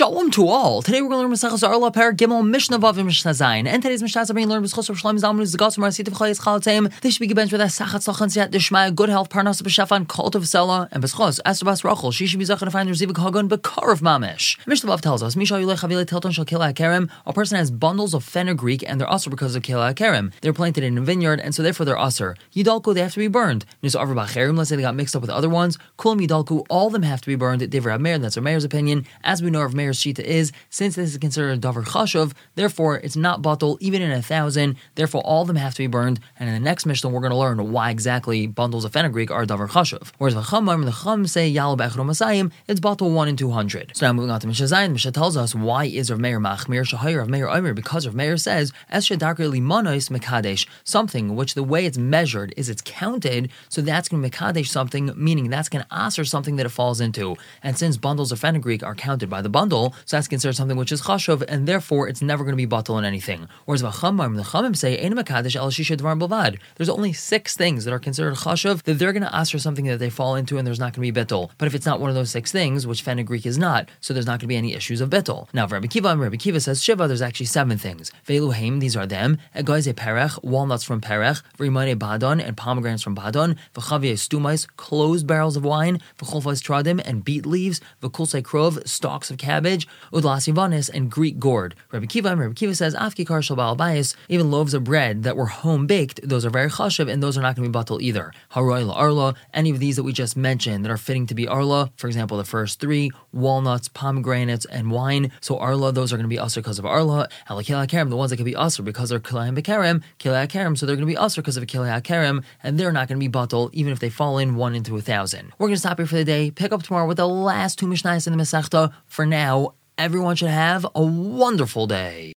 Shalom to all. Today we're going to learn Masechus Orlah Per Gimel Mishnah Vav Mishnah Zayin. And today's Mishnah is being learned with Chosr Shalom Zalman Zagas from Arsit of Chayes Chalatzim. They should be given that Sachat Sachan Siyat Dishma, good health, Parnas B'Shafan, Cult of Sela, and Beschos, Bas Rachel. She should be Zachan to find Rezivik Hagun Bekar of Mamish. Mishnah Vav tells us, Misha Yulech Havile Tilton Shal Kila Kerem. A person has bundles of fenugreek and they're usher because of Kila Kerem. They're planted in a vineyard and so therefore they're usher. Yidalku, they have to be burned. Nis Arva Bacherim, let's say they got mixed up with other ones. Kulam Yidalku, all them have to be burned. Dever Meir, that's our Meir's opinion. As we know, of Meir's Shita is, since this is considered a davar chashuv, therefore it's not batel even in a thousand. Therefore, all of them have to be burned. And in the next Mishnah, we're going to learn why exactly bundles of fenugreek are davar chashuv. Whereas the Chumam, the Chum say yal masayim, it's batel one in two hundred. So now moving on to Mishnah Zayin, Mishnah tells us why is of Meir machmir shahayir of Meir omer because of Meir says es shadakar limonos mekadesh something which the way it's measured is it's counted, so that's going to mekadesh something, meaning that's going to answer something that it falls into. And since bundles of fenugreek are counted by the bundle, so that's considered something which is chashuv, and therefore it's never going to be batel in anything. Whereas v'chamar, the chamim say, ein makadesh el bavad. There's only six things that are considered chashuv that they're going to ask for something that they fall into, and there's not going to be bittul. But if it's not one of those six things, which fenugreek is not, so there's not going to be any issues of bittul. Now, Rabbi Akiva, Rabbi Akiva says shiva. There's actually seven things. Ve'eluheim, these are them. Egoize perech, walnuts from perech. V'rimane badon and pomegranates from badon. V'chavye stumais, closed barrels of wine. V'cholfas tradim and beet leaves. V'kulse krov, stalks of cabbage. Udlasivanis and Greek gourd. Rabbi Akiva, Rabbi Akiva says, Afki kar shal bayis, even loaves of bread that were home baked, those are very chashav, and those are not going to be batal either. Haroy arla, any of these that we just mentioned that are fitting to be arla, for example, the first three, walnuts, pomegranates, and wine. So arla, those are going to be usher because of arla. Halakila karim, the ones that can be usher because they're kilayim bekarem, kilayim karim, so they're going to be usher because of kilayim karim, and they're not going to be batal even if they fall in one into a thousand. We're going to stop here for the day, pick up tomorrow with the last two mishnayos in the Masechta. For now, everyone should have a wonderful day.